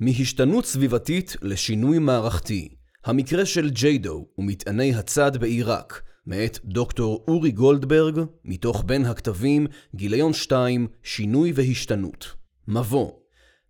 מהשתנות סביבתית לשינוי מערכתי. המקרה של ג'יידו ומטעני הצד בעיראק, מאת דוקטור אורי גולדברג, מתוך בין הכתבים, גיליון 2, שינוי והשתנות. מבוא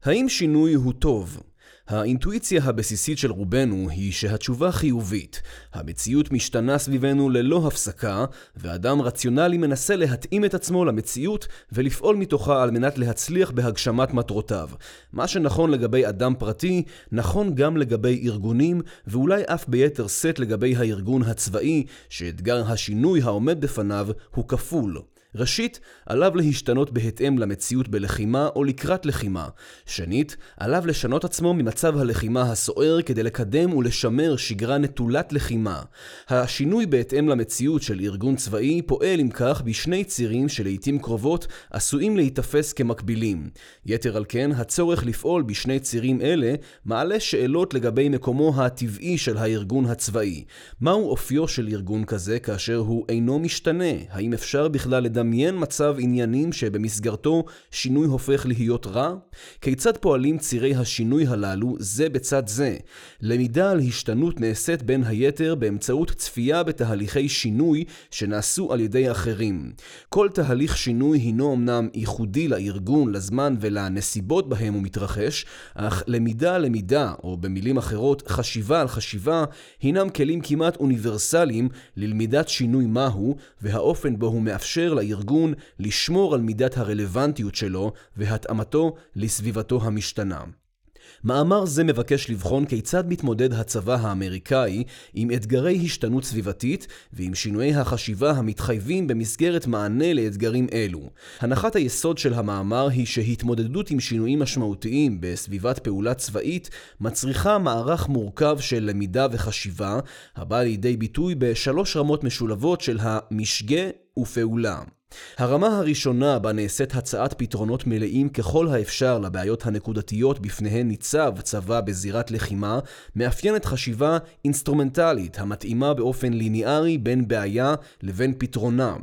האם שינוי הוא טוב? האינטואיציה הבסיסית של רובנו היא שהתשובה חיובית. המציאות משתנה סביבנו ללא הפסקה, ואדם רציונלי מנסה להתאים את עצמו למציאות ולפעול מתוכה על מנת להצליח בהגשמת מטרותיו. מה שנכון לגבי אדם פרטי, נכון גם לגבי ארגונים, ואולי אף ביתר שאת לגבי הארגון הצבאי, שאתגר השינוי העומד בפניו הוא כפול. ראשית, עליו להשתנות בהתאם למציאות בלחימה או לקראת לחימה. שנית, עליו לשנות עצמו ממצב הלחימה הסוער כדי לקדם ולשמר שגרה נטולת לחימה. השינוי בהתאם למציאות של ארגון צבאי פועל אם כך בשני צירים שלעיתים קרובות עשויים להיתפס כמקבילים. יתר על כן, הצורך לפעול בשני צירים אלה מעלה שאלות לגבי מקומו הטבעי של הארגון הצבאי. מהו אופיו של ארגון כזה כאשר הוא אינו משתנה? האם אפשר בכלל לדמיין לדמיין מצב עניינים שבמסגרתו שינוי הופך להיות רע? כיצד פועלים צירי השינוי הללו זה בצד זה? למידה על השתנות נעשית בין היתר באמצעות צפייה בתהליכי שינוי שנעשו על ידי אחרים. כל תהליך שינוי הינו אמנם ייחודי לארגון, לזמן ולנסיבות בהם הוא מתרחש, אך למידה על למידה, או במילים אחרות חשיבה על חשיבה, הינם כלים כמעט אוניברסליים ללמידת שינוי מהו והאופן בו הוא מאפשר הארגון לשמור על מידת הרלוונטיות שלו והתאמתו לסביבתו המשתנה. מאמר זה מבקש לבחון כיצד מתמודד הצבא האמריקאי עם אתגרי השתנות סביבתית ועם שינויי החשיבה המתחייבים במסגרת מענה לאתגרים אלו. הנחת היסוד של המאמר היא שהתמודדות עם שינויים משמעותיים בסביבת פעולה צבאית מצריכה מערך מורכב של למידה וחשיבה, הבא לידי ביטוי בשלוש רמות משולבות של המשגה ופעולה. הרמה הראשונה בה נעשית הצעת פתרונות מלאים ככל האפשר לבעיות הנקודתיות בפניהן ניצב צבא בזירת לחימה, מאפיינת חשיבה אינסטרומנטלית המתאימה באופן ליניארי בין בעיה לבין פתרונה.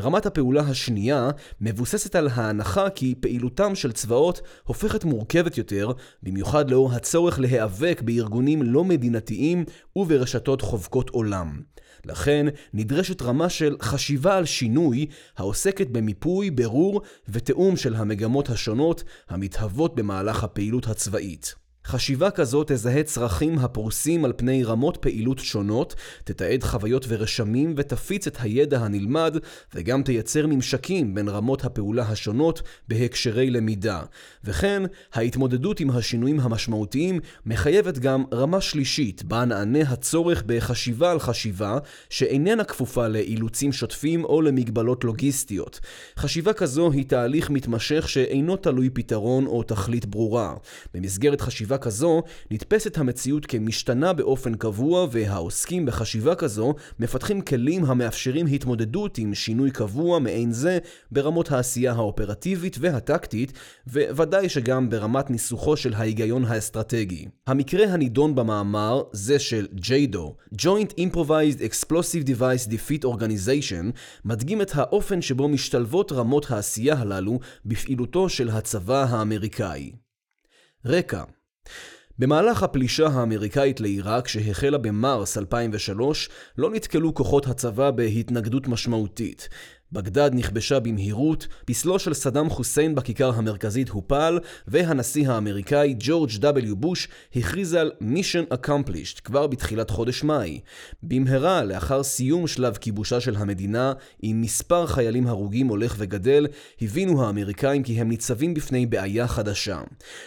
רמת הפעולה השנייה מבוססת על ההנחה כי פעילותם של צבאות הופכת מורכבת יותר, במיוחד לאור הצורך להיאבק בארגונים לא מדינתיים וברשתות חובקות עולם. לכן נדרשת רמה של חשיבה על שינוי העוסקת במיפוי, ברור ותיאום של המגמות השונות המתהוות במהלך הפעילות הצבאית. חשיבה כזאת תזהה צרכים הפורסים על פני רמות פעילות שונות, תתעד חוויות ורשמים ותפיץ את הידע הנלמד, וגם תייצר ממשקים בין רמות הפעולה השונות בהקשרי למידה. וכן, ההתמודדות עם השינויים המשמעותיים מחייבת גם רמה שלישית, בה נענה הצורך בחשיבה על חשיבה, שאיננה כפופה לאילוצים שוטפים או למגבלות לוגיסטיות. חשיבה כזו היא תהליך מתמשך שאינו תלוי פתרון או תכלית ברורה. במסגרת חשיבה כזו, נתפסת המציאות כמשתנה באופן קבוע, והעוסקים בחשיבה כזו מפתחים כלים המאפשרים התמודדות עם שינוי קבוע מעין זה ברמות העשייה האופרטיבית והטקטית, וודאי שגם ברמת ניסוחו של ההיגיון האסטרטגי. המקרה הנידון במאמר, זה של ג'יידו, Joint Improvised Explosive Device Defeat Organization, מדגים את האופן שבו משתלבות רמות העשייה הללו בפעילותו של הצבא האמריקאי. רקע במהלך הפלישה האמריקאית לעיראק שהחלה במרס 2003, לא נתקלו כוחות הצבא בהתנגדות משמעותית. בגדד נכבשה במהירות, פסלו של סדאם חוסיין בכיכר המרכזית הופל, והנשיא האמריקאי ג'ורג' W. בוש הכריז על Mission Accomplished כבר בתחילת חודש מאי. במהרה, לאחר סיום שלב כיבושה של המדינה, עם מספר חיילים הרוגים הולך וגדל, הבינו האמריקאים כי הם ניצבים בפני בעיה חדשה.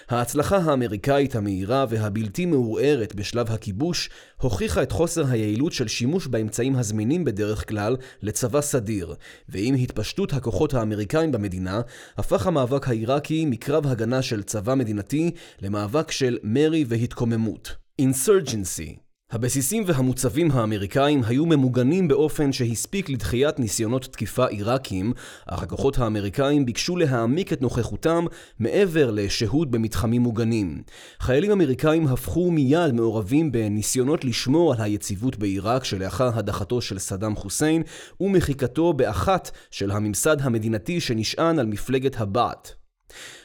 ההצלחה האמריקאית המהירה והבלתי מעורערת בשלב הכיבוש הוכיחה את חוסר היעילות של שימוש באמצעים הזמינים בדרך כלל לצבא סדיר. ועם התפשטות הכוחות האמריקאים במדינה, הפך המאבק העיראקי מקרב הגנה של צבא מדינתי למאבק של מרי והתקוממות. Insurgency הבסיסים והמוצבים האמריקאים היו ממוגנים באופן שהספיק לדחיית ניסיונות תקיפה עיראקים, אך הכוחות האמריקאים ביקשו להעמיק את נוכחותם מעבר לשהות במתחמים מוגנים. חיילים אמריקאים הפכו מיד מעורבים בניסיונות לשמור על היציבות בעיראק שלאחר הדחתו של סדאם חוסיין ומחיקתו באחת של הממסד המדינתי שנשען על מפלגת הבעת.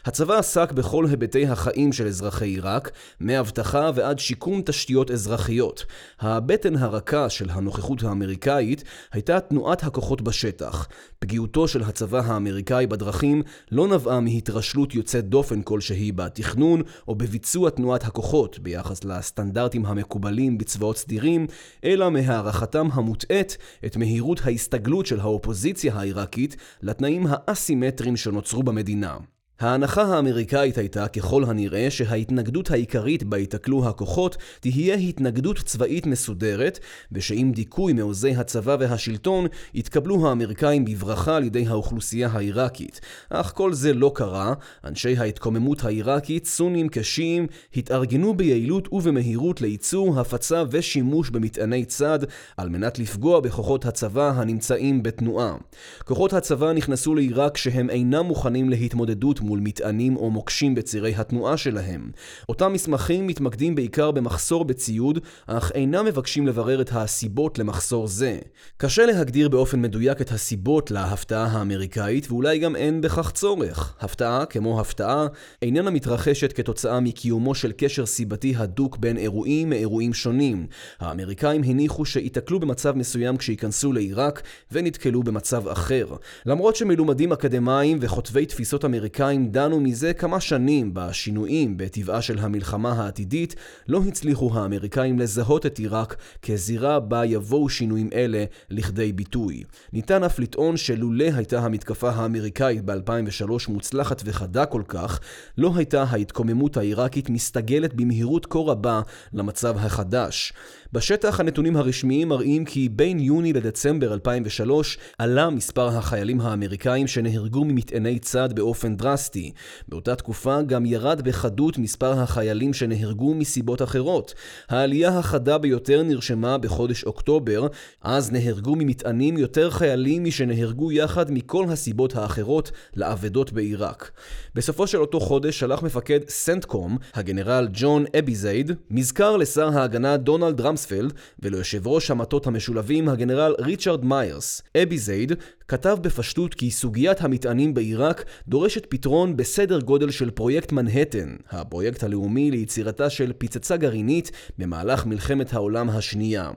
הצבא עסק בכל היבטי החיים של אזרחי עיראק, מאבטחה ועד שיקום תשתיות אזרחיות. הבטן הרכה של הנוכחות האמריקאית הייתה תנועת הכוחות בשטח. פגיעותו של הצבא האמריקאי בדרכים לא נבעה מהתרשלות יוצאת דופן כלשהי בתכנון או בביצוע תנועת הכוחות ביחס לסטנדרטים המקובלים בצבאות סדירים, אלא מהערכתם המוטעית את מהירות ההסתגלות של האופוזיציה העיראקית לתנאים האסימטריים שנוצרו במדינה. ההנחה האמריקאית הייתה ככל הנראה שההתנגדות העיקרית בה ייתקלו הכוחות תהיה התנגדות צבאית מסודרת, ושעם דיכוי מעוזי הצבא והשלטון יתקבלו האמריקאים בברכה על ידי האוכלוסייה העיראקית. אך כל זה לא קרה, אנשי ההתקוממות העיראקית, סונים כשיעים, התארגנו ביעילות ובמהירות לייצור, הפצה ושימוש במטעני צד, על מנת לפגוע בכוחות הצבא הנמצאים בתנועה. כוחות הצבא נכנסו לעיראק שהם אינם מוכנים להתמודדות מול מטענים או מוקשים בצירי התנועה שלהם. אותם מסמכים מתמקדים בעיקר במחסור בציוד, אך אינם מבקשים לברר את הסיבות למחסור זה. קשה להגדיר באופן מדויק את הסיבות להפתעה האמריקאית, ואולי גם אין בכך צורך. הפתעה, כמו הפתעה, איננה מתרחשת כתוצאה מקיומו של קשר סיבתי הדוק בין אירועים מאירועים שונים. האמריקאים הניחו שייתקלו במצב מסוים כשייכנסו לעיראק, ונתקלו במצב אחר. למרות שמלומדים אקדמאים וכותבי תפיסות אמריקאים האמריקאים דנו מזה כמה שנים בשינויים בטבעה של המלחמה העתידית, לא הצליחו האמריקאים לזהות את עיראק כזירה בה יבואו שינויים אלה לכדי ביטוי. ניתן אף לטעון שלולא הייתה המתקפה האמריקאית ב-2003 מוצלחת וחדה כל כך, לא הייתה ההתקוממות העיראקית מסתגלת במהירות כה רבה למצב החדש. בשטח הנתונים הרשמיים מראים כי בין יוני לדצמבר 2003 עלה מספר החיילים האמריקאים שנהרגו ממטעני צד באופן דרסטי. באותה תקופה גם ירד בחדות מספר החיילים שנהרגו מסיבות אחרות. העלייה החדה ביותר נרשמה בחודש אוקטובר, אז נהרגו ממטענים יותר חיילים משנהרגו יחד מכל הסיבות האחרות לאבדות בעיראק. בסופו של אותו חודש שלח מפקד סנטקום, הגנרל ג'ון אביזייד, מזכר לשר ההגנה דונלד רמס רמספלד וליושב ראש המטות המשולבים הגנרל ריצ'רד מיירס. אבי זייד כתב בפשטות כי סוגיית המטענים בעיראק דורשת פתרון בסדר גודל של פרויקט מנהטן, הפרויקט הלאומי ליצירתה של פצצה גרעינית במהלך מלחמת העולם השנייה.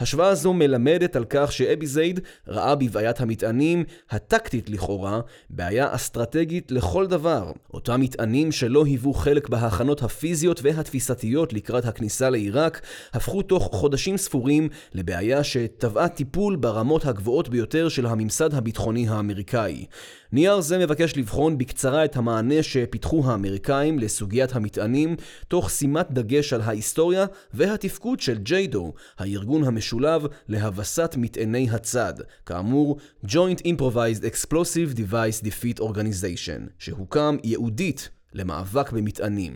השוואה זו מלמדת על כך שאבי זייד ראה בבעיית המטענים, הטקטית לכאורה, בעיה אסטרטגית לכל דבר. אותם מטענים שלא היוו חלק בהכנות הפיזיות והתפיסתיות לקראת הכניסה לעיראק, הפכו תוך חודשים ספורים לבעיה שטבעה טיפול ברמות הגבוהות ביותר של הממסד הביטחוני האמריקאי. נייר זה מבקש לבחון בקצרה את המענה שפיתחו האמריקאים לסוגיית המטענים, תוך שימת דגש על ההיסטוריה והתפקוד של ג'יידו, הארגון המשולב להבסת מטעני הצד, כאמור Joint Improvised Explosive Device Defeat Organization, שהוקם ייעודית למאבק במטענים.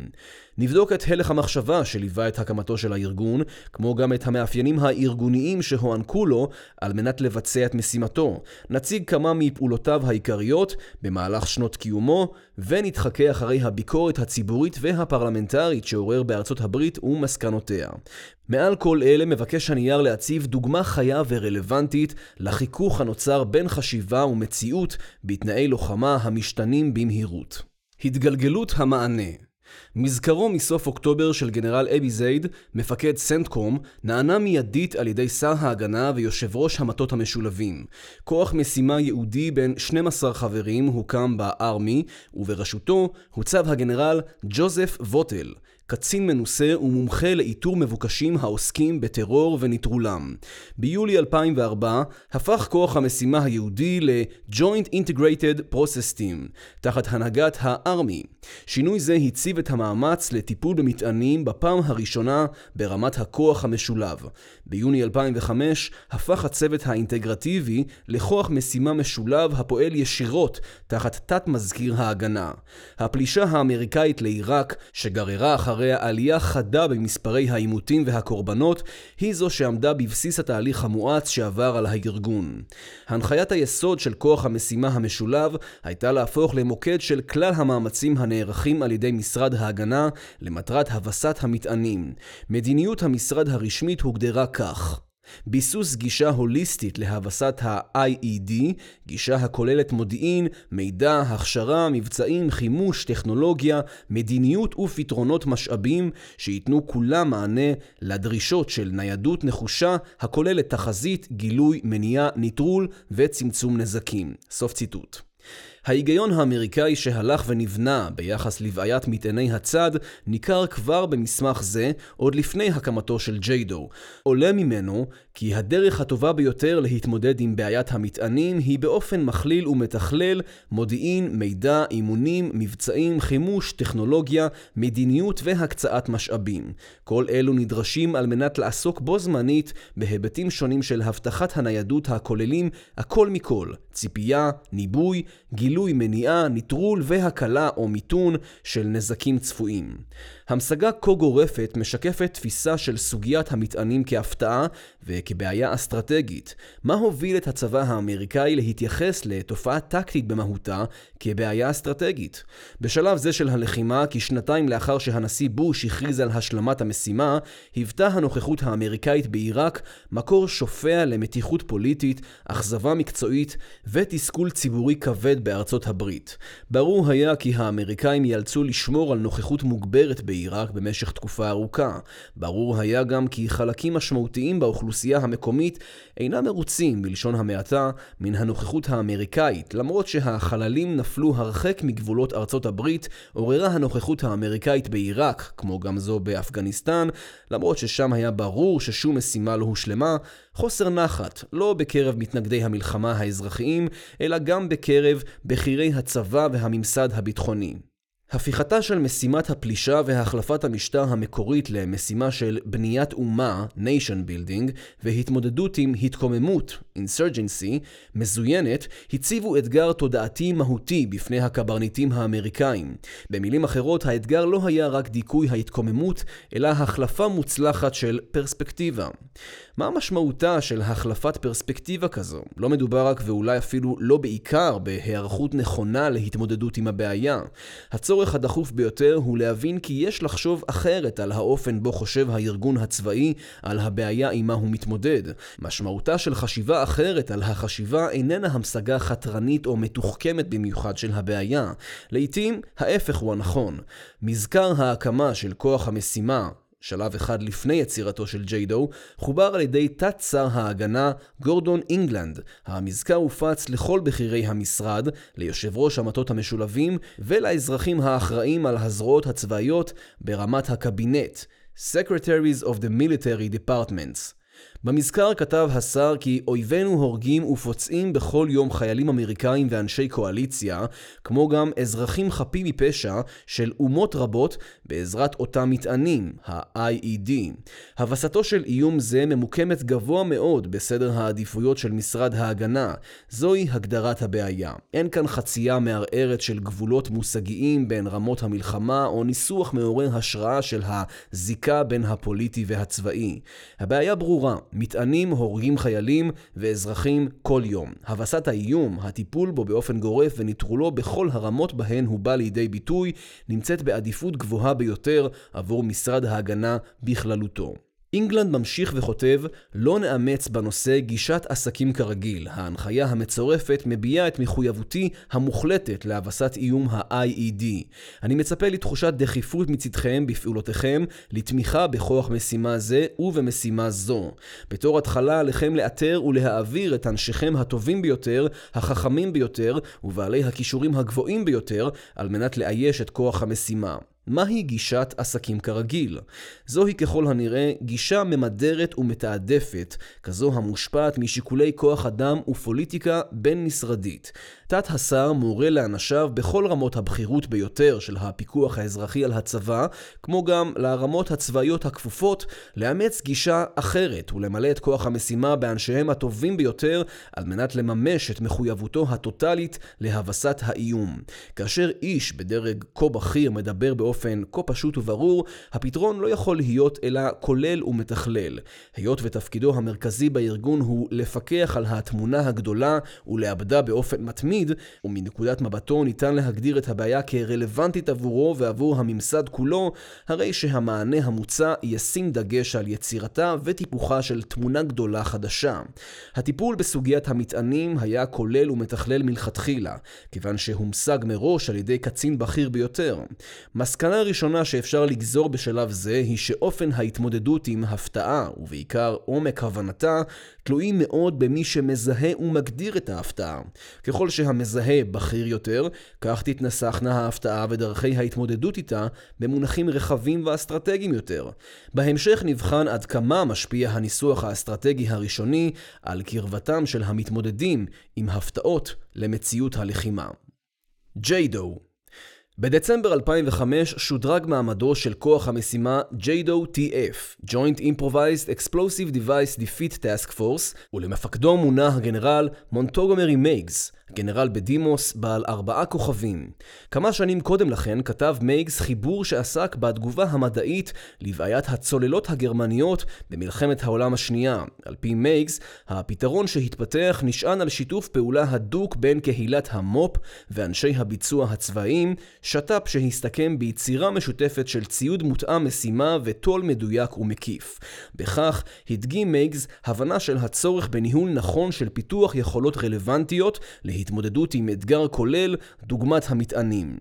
נבדוק את הלך המחשבה שליווה את הקמתו של הארגון, כמו גם את המאפיינים הארגוניים שהוענקו לו על מנת לבצע את משימתו. נציג כמה מפעולותיו העיקריות במהלך שנות קיומו, ונתחכה אחרי הביקורת הציבורית והפרלמנטרית שעורר בארצות הברית ומסקנותיה. מעל כל אלה מבקש הנייר להציב דוגמה חיה ורלוונטית לחיכוך הנוצר בין חשיבה ומציאות בתנאי לוחמה המשתנים במהירות. התגלגלות המענה מזכרו מסוף אוקטובר של גנרל אבי זייד, מפקד סנטקום, נענה מיידית על ידי שר ההגנה ויושב ראש המטות המשולבים. כוח משימה ייעודי בין 12 חברים הוקם בארמי, ובראשותו הוצב הגנרל ג'וזף ווטל. קצין מנוסה ומומחה לאיתור מבוקשים העוסקים בטרור ונטרולם. ביולי 2004 הפך כוח המשימה היהודי ל-Joint Integrated Process Team, תחת הנהגת הארמי. שינוי זה הציב את המאמץ לטיפול במטענים בפעם הראשונה ברמת הכוח המשולב. ביוני 2005 הפך הצוות האינטגרטיבי לכוח משימה משולב הפועל ישירות תחת תת מזכיר ההגנה. הפלישה האמריקאית לעיראק, שגררה אחר אחריה עלייה חדה במספרי העימותים והקורבנות, היא זו שעמדה בבסיס התהליך המואץ שעבר על הארגון. הנחיית היסוד של כוח המשימה המשולב הייתה להפוך למוקד של כלל המאמצים הנערכים על ידי משרד ההגנה למטרת הבסת המטענים. מדיניות המשרד הרשמית הוגדרה כך ביסוס גישה הוליסטית להבסת ה-IED, גישה הכוללת מודיעין, מידע, הכשרה, מבצעים, חימוש, טכנולוגיה, מדיניות ופתרונות משאבים, שייתנו כולם מענה לדרישות של ניידות נחושה, הכוללת תחזית, גילוי, מניעה, ניטרול וצמצום נזקים. סוף ציטוט. ההיגיון האמריקאי שהלך ונבנה ביחס לבעיית מטעני הצד ניכר כבר במסמך זה עוד לפני הקמתו של ג'יידו. עולה ממנו כי הדרך הטובה ביותר להתמודד עם בעיית המטענים היא באופן מכליל ומתכלל מודיעין, מידע, אימונים, מבצעים, חימוש, טכנולוגיה, מדיניות והקצאת משאבים. כל אלו נדרשים על מנת לעסוק בו זמנית בהיבטים שונים של הבטחת הניידות הכוללים הכל מכל, ציפייה, ניבוי, גילוי מניעה, נטרול והקלה או מיתון של נזקים צפויים. המשגה כה גורפת משקפת תפיסה של סוגיית המטענים כהפתעה וכבעיה אסטרטגית. מה הוביל את הצבא האמריקאי להתייחס לתופעה טקטית במהותה כבעיה אסטרטגית? בשלב זה של הלחימה, כשנתיים לאחר שהנשיא בוש הכריז על השלמת המשימה, היוותה הנוכחות האמריקאית בעיראק מקור שופע למתיחות פוליטית, אכזבה מקצועית ותסכול ציבורי כבד בארצות הברית. ברור היה כי האמריקאים ייאלצו לשמור על נוכחות מוגברת בעיראק במשך תקופה ארוכה. ברור היה גם כי חלקים משמעותיים באוכלוסייה המקומית אינם מרוצים, בלשון המעטה, מן הנוכחות האמריקאית. למרות שהחללים נפלו הרחק מגבולות ארצות הברית, עוררה הנוכחות האמריקאית בעיראק, כמו גם זו באפגניסטן, למרות ששם היה ברור ששום משימה לא הושלמה, חוסר נחת, לא בקרב מתנגדי המלחמה האזרחיים, אלא גם בקרב בכירי הצבא והממסד הביטחוני. הפיכתה של משימת הפלישה והחלפת המשטר המקורית למשימה של בניית אומה, nation building, והתמודדות עם התקוממות, insurgency, מזוינת, הציבו אתגר תודעתי מהותי בפני הקברניטים האמריקאים. במילים אחרות, האתגר לא היה רק דיכוי ההתקוממות, אלא החלפה מוצלחת של פרספקטיבה. מה משמעותה של החלפת פרספקטיבה כזו? לא מדובר רק ואולי אפילו לא בעיקר בהיערכות נכונה להתמודדות עם הבעיה. הצורך הדחוף ביותר הוא להבין כי יש לחשוב אחרת על האופן בו חושב הארגון הצבאי על הבעיה עימה הוא מתמודד. משמעותה של חשיבה אחרת על החשיבה איננה המשגה חתרנית או מתוחכמת במיוחד של הבעיה. לעתים ההפך הוא הנכון. מזכר ההקמה של כוח המשימה, שלב אחד לפני יצירתו של ג'יידו, חובר על ידי תת-שר ההגנה גורדון אינגלנד. המזכר הופץ לכל בכירי המשרד, ליושב ראש המטות המשולבים ולאזרחים האחראים על הזרועות הצבאיות ברמת הקבינט. Secretaries of the Military Departments. במזכר כתב השר כי אויבינו הורגים ופוצעים בכל יום חיילים אמריקאים ואנשי קואליציה, כמו גם אזרחים חפים מפשע של אומות רבות בעזרת אותם מטענים, ה-IED. הבסתו של איום זה ממוקמת גבוה מאוד בסדר העדיפויות של משרד ההגנה. זוהי הגדרת הבעיה. אין כאן חצייה מערערת של גבולות מושגיים בין רמות המלחמה או ניסוח מעורר השראה של הזיקה בין הפוליטי והצבאי. הבעיה ברורה. מטענים הורגים חיילים ואזרחים כל יום. הבסת האיום, הטיפול בו באופן גורף ונטרולו בכל הרמות בהן הוא בא לידי ביטוי, נמצאת בעדיפות גבוהה ביותר עבור משרד ההגנה בכללותו. אינגלנד ממשיך וכותב, לא נאמץ בנושא גישת עסקים כרגיל. ההנחיה המצורפת מביעה את מחויבותי המוחלטת להבסת איום ה-IED. אני מצפה לתחושת דחיפות מצדכם בפעולותיכם, לתמיכה בכוח משימה זה ובמשימה זו. בתור התחלה עליכם לאתר ולהעביר את אנשיכם הטובים ביותר, החכמים ביותר ובעלי הכישורים הגבוהים ביותר, על מנת לאייש את כוח המשימה. מהי גישת עסקים כרגיל? זוהי ככל הנראה גישה ממדרת ומתעדפת, כזו המושפעת משיקולי כוח אדם ופוליטיקה בין-משרדית. תת השר מורה לאנשיו בכל רמות הבכירות ביותר של הפיקוח האזרחי על הצבא, כמו גם לרמות הצבאיות הכפופות, לאמץ גישה אחרת ולמלא את כוח המשימה באנשיהם הטובים ביותר, על מנת לממש את מחויבותו הטוטלית להבסת האיום. כאשר איש בדרג כה בכיר מדבר באופן כה פשוט וברור, הפתרון לא יכול להיות אלא כולל ומתכלל. היות ותפקידו המרכזי בארגון הוא לפקח על התמונה הגדולה ולאבדה באופן מתמיד, תלמיד, ומנקודת מבטו ניתן להגדיר את הבעיה כרלוונטית עבורו ועבור הממסד כולו, הרי שהמענה המוצע ישים דגש על יצירתה וטיפוחה של תמונה גדולה חדשה. הטיפול בסוגיית המטענים היה כולל ומתכלל מלכתחילה, כיוון שהומשג מראש על ידי קצין בכיר ביותר. מסקנה ראשונה שאפשר לגזור בשלב זה היא שאופן ההתמודדות עם הפתעה, ובעיקר עומק הבנתה, תלויים מאוד במי שמזהה ומגדיר את ההפתעה. ככל שהמזהה בכיר יותר, כך תתנסחנה ההפתעה ודרכי ההתמודדות איתה במונחים רחבים ואסטרטגיים יותר. בהמשך נבחן עד כמה משפיע הניסוח האסטרטגי הראשוני על קרבתם של המתמודדים עם הפתעות למציאות הלחימה. ג'יידו בדצמבר 2005 שודרג מעמדו של כוח המשימה JDO-TF, Joint Improvised Explosive Device Defeat Task Force, ולמפקדו מונה הגנרל מונטוגומרי מייגס, גנרל בדימוס בעל ארבעה כוכבים. כמה שנים קודם לכן כתב מייגס חיבור שעסק בתגובה המדעית לבעיית הצוללות הגרמניות במלחמת העולם השנייה. על פי מייגס, הפתרון שהתפתח נשען על שיתוף פעולה הדוק בין קהילת המו"פ ואנשי הביצוע הצבאיים, שת"פ שהסתכם ביצירה משותפת של ציוד מותאם משימה וטול מדויק ומקיף. בכך הדגים מייגס הבנה של הצורך בניהול נכון של פיתוח יכולות רלוונטיות להתמודדות עם אתגר כולל דוגמת המטענים.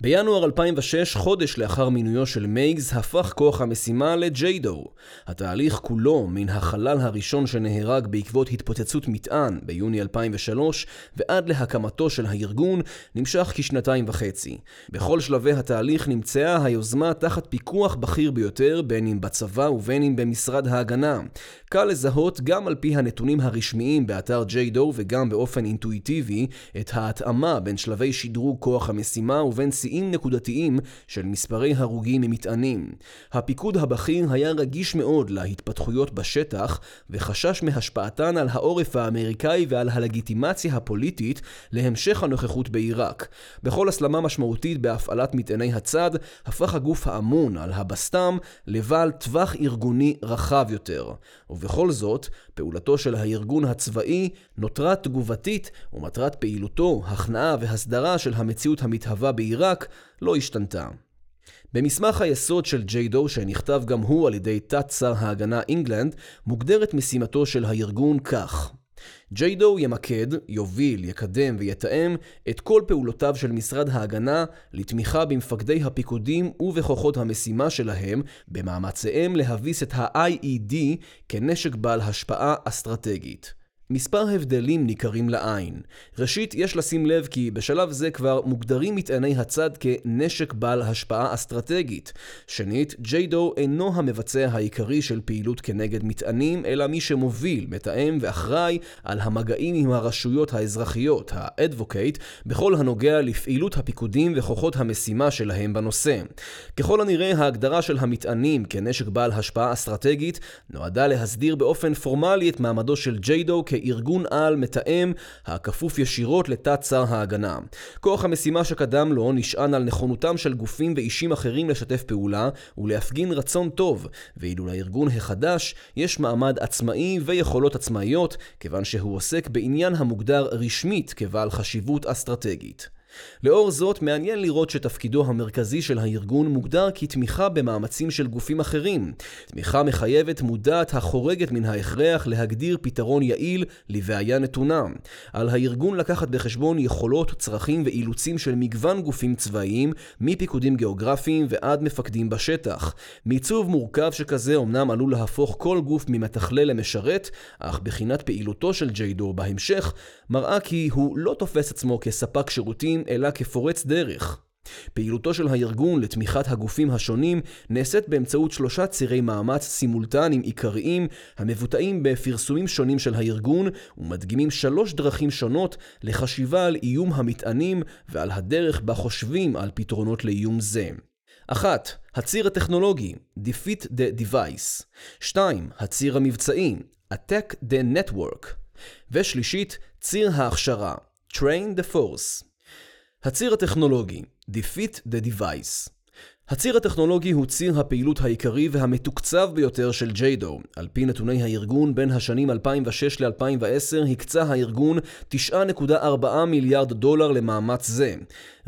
בינואר 2006, חודש לאחר מינויו של מייגס, הפך כוח המשימה לג'יידו. התהליך כולו, מן החלל הראשון שנהרג בעקבות התפוצצות מטען ביוני 2003 ועד להקמתו של הארגון, נמשך כשנתיים וחצי. בכל שלבי התהליך נמצאה היוזמה תחת פיקוח בכיר ביותר, בין אם בצבא ובין אם במשרד ההגנה. קל לזהות גם על פי הנתונים הרשמיים באתר ג'יידו וגם באופן אינטואיטיבי את ההתאמה בין שלבי שדרוג כוח המשימה ובין שיאים נקודתיים של מספרי הרוגים ממטענים. הפיקוד הבכיר היה רגיש מאוד להתפתחויות בשטח וחשש מהשפעתן על העורף האמריקאי ועל הלגיטימציה הפוליטית להמשך הנוכחות בעיראק. בכל הסלמה משמעותית בהפעלת מטעני הצד, הפך הגוף האמון על הבסתם לבעל טווח ארגוני רחב יותר. ובכל זאת, פעולתו של הארגון הצבאי נותרה תגובתית ומטרת פעילותו, הכנעה והסדרה של המציאות המתהווה בעיראק לא השתנתה. במסמך היסוד של ג'יידו, שנכתב גם הוא על ידי תת-שר ההגנה אינגלנד, מוגדרת משימתו של הארגון כך ג'יידו ימקד, יוביל, יקדם ויתאם את כל פעולותיו של משרד ההגנה לתמיכה במפקדי הפיקודים ובכוחות המשימה שלהם במאמציהם להביס את ה-IED כנשק בעל השפעה אסטרטגית. מספר הבדלים ניכרים לעין. ראשית, יש לשים לב כי בשלב זה כבר מוגדרים מטעני הצד כנשק בעל השפעה אסטרטגית. שנית, ג'יידו אינו המבצע העיקרי של פעילות כנגד מטענים, אלא מי שמוביל, מתאם ואחראי על המגעים עם הרשויות האזרחיות, ה-Advocate, בכל הנוגע לפעילות הפיקודים וכוחות המשימה שלהם בנושא. ככל הנראה, ההגדרה של המטענים כנשק בעל השפעה אסטרטגית נועדה להסדיר באופן פורמלי את מעמדו של ג'יידו כ... כארגון על מתאם הכפוף ישירות לתת שר ההגנה. כוח המשימה שקדם לו נשען על נכונותם של גופים ואישים אחרים לשתף פעולה ולהפגין רצון טוב, ואילו לארגון החדש יש מעמד עצמאי ויכולות עצמאיות, כיוון שהוא עוסק בעניין המוגדר רשמית כבעל חשיבות אסטרטגית. לאור זאת, מעניין לראות שתפקידו המרכזי של הארגון מוגדר כתמיכה במאמצים של גופים אחרים. תמיכה מחייבת מודעת החורגת מן ההכרח להגדיר פתרון יעיל לבעיה נתונה. על הארגון לקחת בחשבון יכולות, צרכים ואילוצים של מגוון גופים צבאיים, מפיקודים גיאוגרפיים ועד מפקדים בשטח. מיצוב מורכב שכזה אמנם עלול להפוך כל גוף ממתכלל למשרת, אך בחינת פעילותו של ג'יידו בהמשך מראה כי הוא לא תופס עצמו כספק שירותים אלא כפורץ דרך. פעילותו של הארגון לתמיכת הגופים השונים נעשית באמצעות שלושה צירי מאמץ סימולטניים עיקריים המבוטאים בפרסומים שונים של הארגון ומדגימים שלוש דרכים שונות לחשיבה על איום המטענים ועל הדרך בה חושבים על פתרונות לאיום זה. אחת, הציר הטכנולוגי, Defeat the Device. שתיים, הציר המבצעי, Attack the Network. ושלישית, ציר ההכשרה, Train the Force. הציר הטכנולוגי Defeat the Device הציר הטכנולוגי הוא ציר הפעילות העיקרי והמתוקצב ביותר של ג'יידו. על פי נתוני הארגון, בין השנים 2006 ל-2010 הקצה הארגון 9.4 מיליארד דולר למאמץ זה.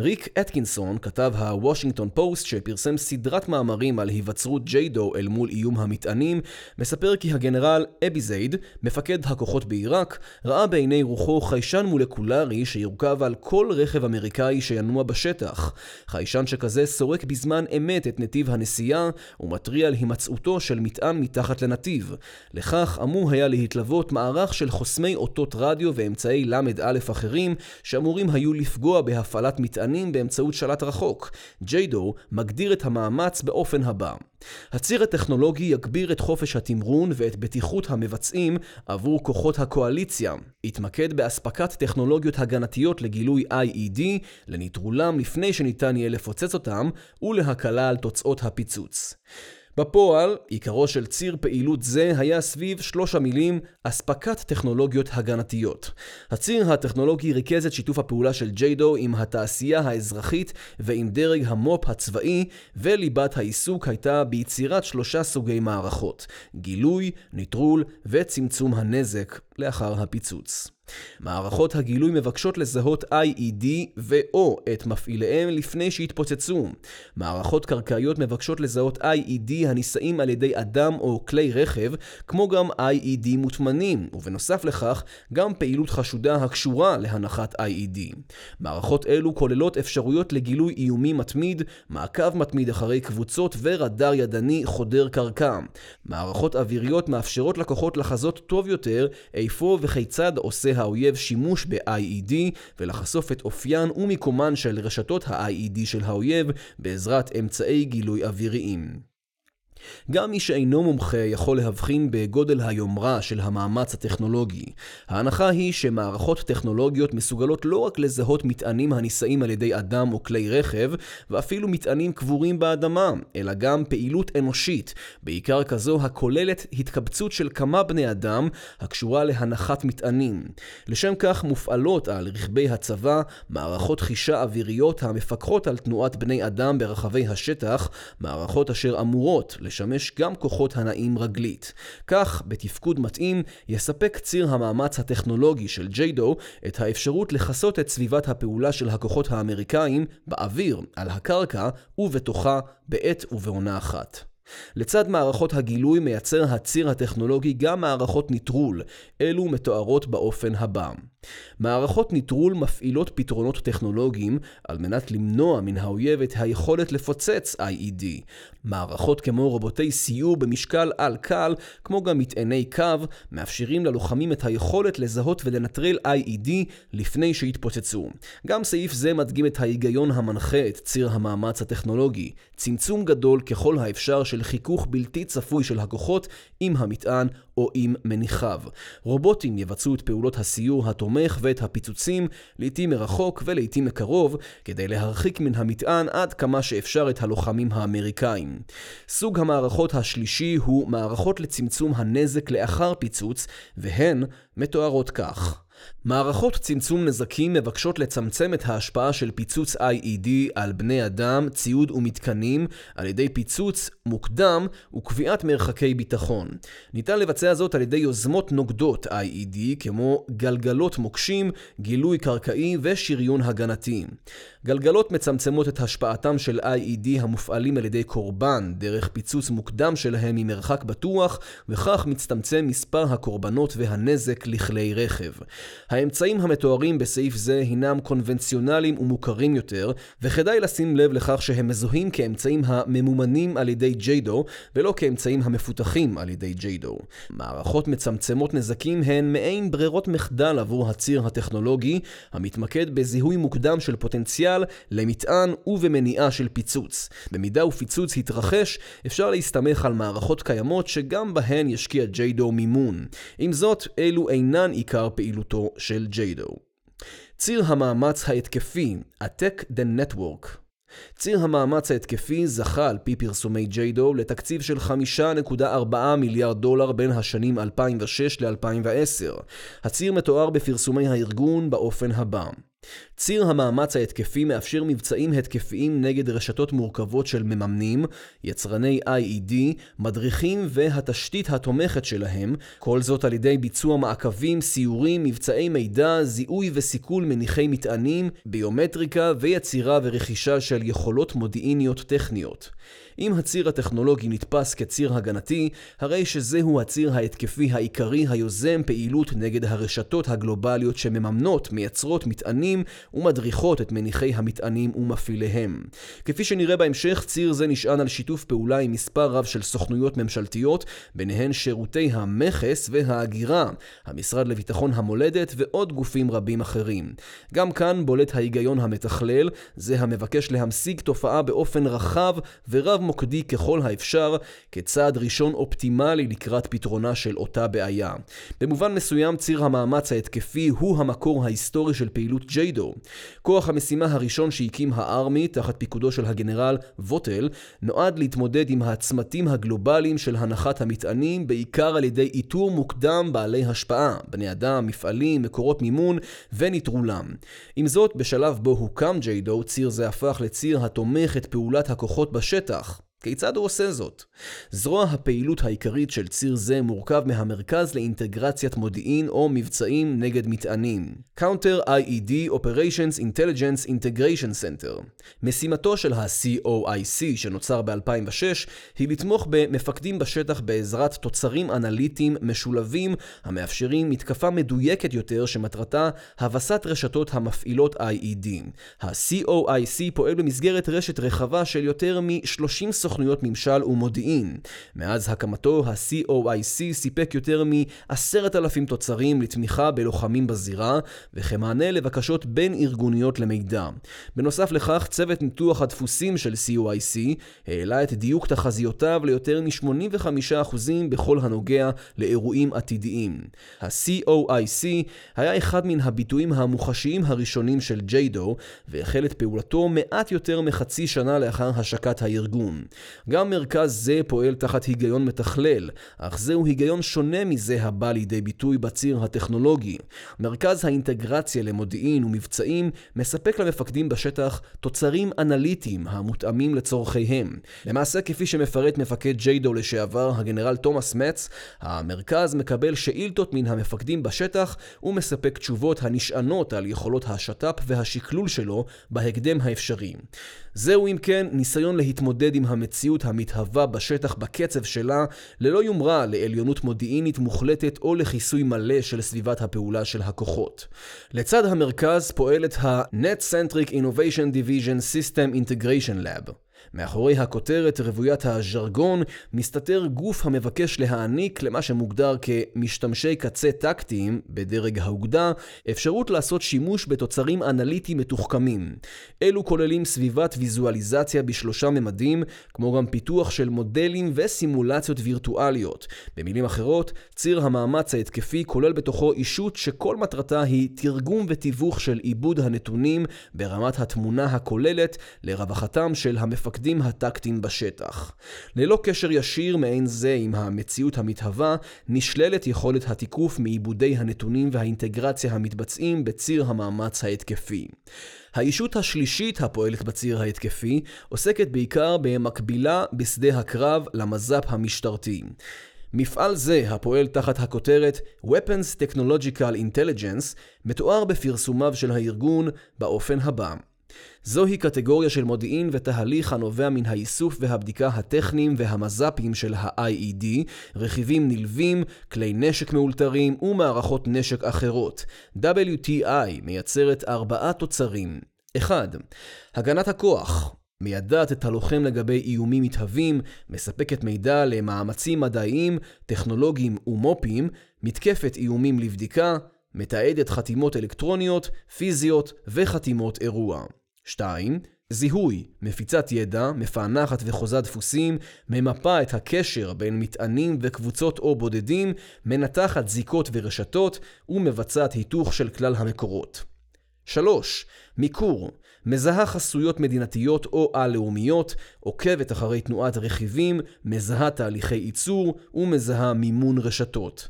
ריק אתקינסון, כתב הוושינגטון פוסט שפרסם סדרת מאמרים על היווצרות ג'יידו אל מול איום המטענים, מספר כי הגנרל אבי זייד, מפקד הכוחות בעיראק, ראה בעיני רוחו חיישן מולקולרי שיורכב על כל רכב אמריקאי שינוע בשטח. חיישן שכזה סורק בזמן אמת את נתיב הנסיעה ומתריע על הימצאותו של מטען מתחת לנתיב. לכך אמור היה להתלוות מערך של חוסמי אותות רדיו ואמצעי ל"א אחרים שאמורים היו לפגוע בהפעלת מטענים באמצעות שלט רחוק. ג'יידו מגדיר את המאמץ באופן הבא הציר הטכנולוגי יגביר את חופש התמרון ואת בטיחות המבצעים עבור כוחות הקואליציה. יתמקד באספקת טכנולוגיות הגנתיות לגילוי IED, לנטרולם לפני שניתן יהיה לפוצץ אותם, ולהקלה על תוצאות הפיצוץ. בפועל, עיקרו של ציר פעילות זה היה סביב שלוש המילים אספקת טכנולוגיות הגנתיות. הציר הטכנולוגי ריכז את שיתוף הפעולה של ג'יידו עם התעשייה האזרחית ועם דרג המו"פ הצבאי, וליבת העיסוק הייתה ביצירת שלושה סוגי מערכות גילוי, ניטרול וצמצום הנזק לאחר הפיצוץ. מערכות הגילוי מבקשות לזהות IED ו/או את מפעיליהם לפני שהתפוצצו. מערכות קרקעיות מבקשות לזהות IED הנישאים על ידי אדם או כלי רכב, כמו גם IED מוטמנים, ובנוסף לכך, גם פעילות חשודה הקשורה להנחת IED. מערכות אלו כוללות אפשרויות לגילוי איומי מתמיד, מעקב מתמיד אחרי קבוצות ורדאר ידני חודר קרקע. מערכות אוויריות מאפשרות לקוחות לחזות טוב יותר איפה וכיצד עושה האויב שימוש ב-IED ולחשוף את אופיין ומיקומן של רשתות ה-IED של האויב בעזרת אמצעי גילוי אוויריים. גם מי שאינו מומחה יכול להבחין בגודל היומרה של המאמץ הטכנולוגי. ההנחה היא שמערכות טכנולוגיות מסוגלות לא רק לזהות מטענים הנישאים על ידי אדם או כלי רכב, ואפילו מטענים קבורים באדמה, אלא גם פעילות אנושית, בעיקר כזו הכוללת התקבצות של כמה בני אדם, הקשורה להנחת מטענים. לשם כך מופעלות על רכבי הצבא מערכות חישה אוויריות המפקחות על תנועת בני אדם ברחבי השטח, מערכות אשר אמורות לשמש גם כוחות הנעים רגלית. כך, בתפקוד מתאים, יספק ציר המאמץ הטכנולוגי של ג'יידו את האפשרות לכסות את סביבת הפעולה של הכוחות האמריקאים באוויר, על הקרקע ובתוכה בעת ובעונה אחת. לצד מערכות הגילוי מייצר הציר הטכנולוגי גם מערכות ניטרול, אלו מתוארות באופן הבא. מערכות ניטרול מפעילות פתרונות טכנולוגיים על מנת למנוע מן האויב את היכולת לפוצץ IED. מערכות כמו רובוטי סיור במשקל על קל, כמו גם מטעני קו, מאפשרים ללוחמים את היכולת לזהות ולנטרל IED לפני שיתפוצצו. גם סעיף זה מדגים את ההיגיון המנחה את ציר המאמץ הטכנולוגי, צמצום גדול ככל האפשר של חיכוך בלתי צפוי של הכוחות עם המטען או עם מניחיו. רובוטים יבצעו את פעולות הסיור התומך ואת הפיצוצים, לעתים מרחוק ולעתים מקרוב, כדי להרחיק מן המטען עד כמה שאפשר את הלוחמים האמריקאים. סוג המערכות השלישי הוא מערכות לצמצום הנזק לאחר פיצוץ, והן מתוארות כך מערכות צמצום נזקים מבקשות לצמצם את ההשפעה של פיצוץ IED על בני אדם, ציוד ומתקנים על ידי פיצוץ מוקדם וקביעת מרחקי ביטחון. ניתן לבצע זאת על ידי יוזמות נוגדות IED כמו גלגלות מוקשים, גילוי קרקעי ושריון הגנתי. גלגלות מצמצמות את השפעתם של IED המופעלים על ידי קורבן דרך פיצוץ מוקדם שלהם ממרחק בטוח, וכך מצטמצם מספר הקורבנות והנזק לכלי רכב. האמצעים המתוארים בסעיף זה הינם קונבנציונליים ומוכרים יותר, וכדאי לשים לב לכך שהם מזוהים כאמצעים הממומנים על ידי ג'יידו, ולא כאמצעים המפותחים על ידי ג'יידו. מערכות מצמצמות נזקים הן מעין ברירות מחדל עבור הציר הטכנולוגי, המתמקד בזיהוי מוקדם של פוטנציאל למטען ובמניעה של פיצוץ. במידה ופיצוץ התרחש, אפשר להסתמך על מערכות קיימות שגם בהן ישקיע ג'יידו מימון. עם זאת, אלו אינן עיקר פעילותו של ג'יידו. ציר המאמץ ההתקפי, Attack the Network ציר המאמץ ההתקפי זכה על פי פרסומי ג'יידו לתקציב של 5.4 מיליארד דולר בין השנים 2006 ל-2010. הציר מתואר בפרסומי הארגון באופן הבא ציר המאמץ ההתקפי מאפשר מבצעים התקפיים נגד רשתות מורכבות של מממנים, יצרני IED, מדריכים והתשתית התומכת שלהם, כל זאת על ידי ביצוע מעקבים, סיורים, מבצעי מידע, זיהוי וסיכול מניחי מטענים, ביומטריקה ויצירה ורכישה של יכולות מודיעיניות טכניות. אם הציר הטכנולוגי נתפס כציר הגנתי, הרי שזהו הציר ההתקפי העיקרי היוזם פעילות נגד הרשתות הגלובליות שמממנות, מייצרות מטענים ומדריכות את מניחי המטענים ומפעיליהם. כפי שנראה בהמשך, ציר זה נשען על שיתוף פעולה עם מספר רב של סוכנויות ממשלתיות, ביניהן שירותי המכס וההגירה, המשרד לביטחון המולדת ועוד גופים רבים אחרים. גם כאן בולט ההיגיון המתכלל, זה המבקש להמשיג תופעה באופן רחב ורב מוקדי ככל האפשר, כצעד ראשון אופטימלי לקראת פתרונה של אותה בעיה. במובן מסוים ציר המאמץ ההתקפי הוא המקור ההיסטורי של פעילות ג'יידו. כוח המשימה הראשון שהקים הארמי, תחת פיקודו של הגנרל ווטל, נועד להתמודד עם הצמתים הגלובליים של הנחת המטענים, בעיקר על ידי איתור מוקדם בעלי השפעה, בני אדם, מפעלים, מקורות מימון ונטרולם. עם זאת, בשלב בו הוקם ג'יידו, ציר זה הפך לציר התומך את פעולת הכוחות בשטח. כיצד הוא עושה זאת? זרוע הפעילות העיקרית של ציר זה מורכב מהמרכז לאינטגרציית מודיעין או מבצעים נגד מטענים Counter IED Operations Intelligence Integration Center. משימתו של ה-COIC שנוצר ב-2006 היא לתמוך במפקדים בשטח בעזרת תוצרים אנליטיים משולבים המאפשרים מתקפה מדויקת יותר שמטרתה הבסת רשתות המפעילות IED. ה-COIC פועל במסגרת רשת רחבה של יותר מ-30 סוכנויות ממשל ומודיעין. מאז הקמתו, ה-COIC סיפק יותר מ-10,000 תוצרים לתמיכה בלוחמים בזירה, וכמענה לבקשות בין ארגוניות למידע. בנוסף לכך, צוות ניתוח הדפוסים של COIC העלה את דיוק תחזיותיו ליותר מ-85% בכל הנוגע לאירועים עתידיים. ה-COIC היה אחד מן הביטויים המוחשיים הראשונים של ג'יידו, והחל את פעולתו מעט יותר מחצי שנה לאחר השקת הארגון. גם מרכז זה פועל תחת היגיון מתכלל, אך זהו היגיון שונה מזה הבא לידי ביטוי בציר הטכנולוגי. מרכז האינטגרציה למודיעין ומבצעים מספק למפקדים בשטח תוצרים אנליטיים המותאמים לצורכיהם. למעשה, כפי שמפרט מפקד ג'יידו לשעבר, הגנרל תומאס מצ, המרכז מקבל שאילתות מן המפקדים בשטח ומספק תשובות הנשענות על יכולות השת"פ והשקלול שלו בהקדם האפשרי. זהו אם כן ניסיון להתמודד עם המציאות המתהווה בשטח בקצב שלה, ללא יומרה לעליונות מודיעינית מוחלטת או לכיסוי מלא של סביבת הפעולה של הכוחות. לצד המרכז פועלת ה-Net-Centric Innovation Division System Integration Lab. מאחורי הכותרת רוויית הז'רגון מסתתר גוף המבקש להעניק למה שמוגדר כמשתמשי קצה טקטיים בדרג האוגדה אפשרות לעשות שימוש בתוצרים אנליטיים מתוחכמים. אלו כוללים סביבת ויזואליזציה בשלושה ממדים, כמו גם פיתוח של מודלים וסימולציות וירטואליות. במילים אחרות, ציר המאמץ ההתקפי כולל בתוכו אישות שכל מטרתה היא תרגום ותיווך של עיבוד הנתונים ברמת התמונה הכוללת לרווחתם של המפקדים. המפקדים הטקטיים בשטח. ללא קשר ישיר מעין זה עם המציאות המתהווה, נשללת יכולת התיקוף מעיבודי הנתונים והאינטגרציה המתבצעים בציר המאמץ ההתקפי. הישות השלישית הפועלת בציר ההתקפי עוסקת בעיקר במקבילה בשדה הקרב למז"פ המשטרתי. מפעל זה, הפועל תחת הכותרת Weapons Technological Intelligence, מתואר בפרסומיו של הארגון באופן הבא זוהי קטגוריה של מודיעין ותהליך הנובע מן האיסוף והבדיקה הטכניים והמז"פים של ה-IED, רכיבים נלווים, כלי נשק מאולתרים ומערכות נשק אחרות. WTI מייצרת ארבעה תוצרים 1. הגנת הכוח מיידעת את הלוחם לגבי איומים מתהווים, מספקת מידע למאמצים מדעיים, טכנולוגיים ומו"פים, מתקפת איומים לבדיקה, מתעדת חתימות אלקטרוניות, פיזיות וחתימות אירוע. 2. זיהוי, מפיצת ידע, מפענחת וחוזה דפוסים, ממפה את הקשר בין מטענים וקבוצות או בודדים, מנתחת זיקות ורשתות ומבצעת היתוך של כלל המקורות. 3. מיקור, מזהה חסויות מדינתיות או על-לאומיות, עוקבת אחרי תנועת רכיבים, מזהה תהליכי ייצור ומזהה מימון רשתות.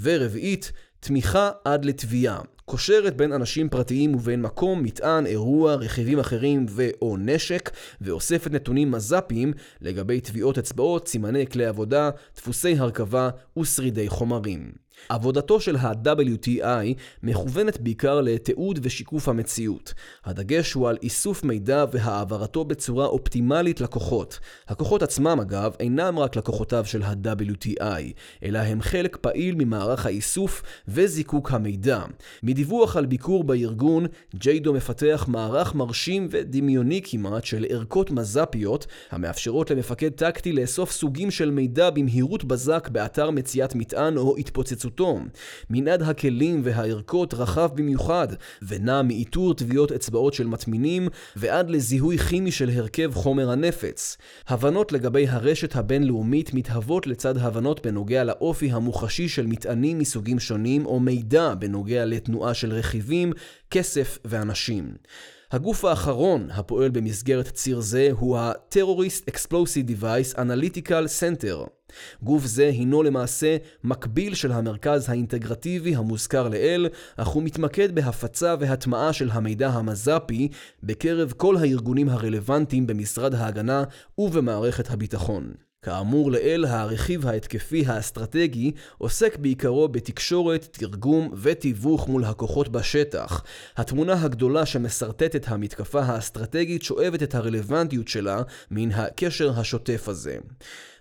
ורביעית, תמיכה עד לתביעה, קושרת בין אנשים פרטיים ובין מקום, מטען, אירוע, רכיבים אחרים ו/או נשק, ואוספת נתונים מז"פיים לגבי טביעות אצבעות, סימני כלי עבודה, דפוסי הרכבה ושרידי חומרים. עבודתו של ה-WTI מכוונת בעיקר לתיעוד ושיקוף המציאות. הדגש הוא על איסוף מידע והעברתו בצורה אופטימלית לכוחות. הכוחות עצמם, אגב, אינם רק לקוחותיו של ה-WTI, אלא הם חלק פעיל ממערך האיסוף וזיקוק המידע. מדיווח על ביקור בארגון, ג'יידו מפתח מערך מרשים ודמיוני כמעט של ערכות מז"פיות, המאפשרות למפקד טקטי לאסוף סוגים של מידע במהירות בזק באתר מציאת מטען או התפוצצות התפוצצותו. מנעד הכלים והערכות רחב במיוחד, ונע מאיתור טביעות אצבעות של מטמינים ועד לזיהוי כימי של הרכב חומר הנפץ. הבנות לגבי הרשת הבינלאומית מתהוות לצד הבנות בנוגע לאופי המוחשי של מטענים מסוגים שונים או מידע בנוגע לתנועה של רכיבים, כסף ואנשים. הגוף האחרון הפועל במסגרת ציר זה הוא ה-Terrorist Explosive Device Analytical Center. גוף זה הינו למעשה מקביל של המרכז האינטגרטיבי המוזכר לעיל, אך הוא מתמקד בהפצה והטמעה של המידע המז"פי בקרב כל הארגונים הרלוונטיים במשרד ההגנה ובמערכת הביטחון. כאמור לעיל, הרכיב ההתקפי האסטרטגי עוסק בעיקרו בתקשורת, תרגום ותיווך מול הכוחות בשטח. התמונה הגדולה שמסרטטת המתקפה האסטרטגית שואבת את הרלוונטיות שלה מן הקשר השוטף הזה.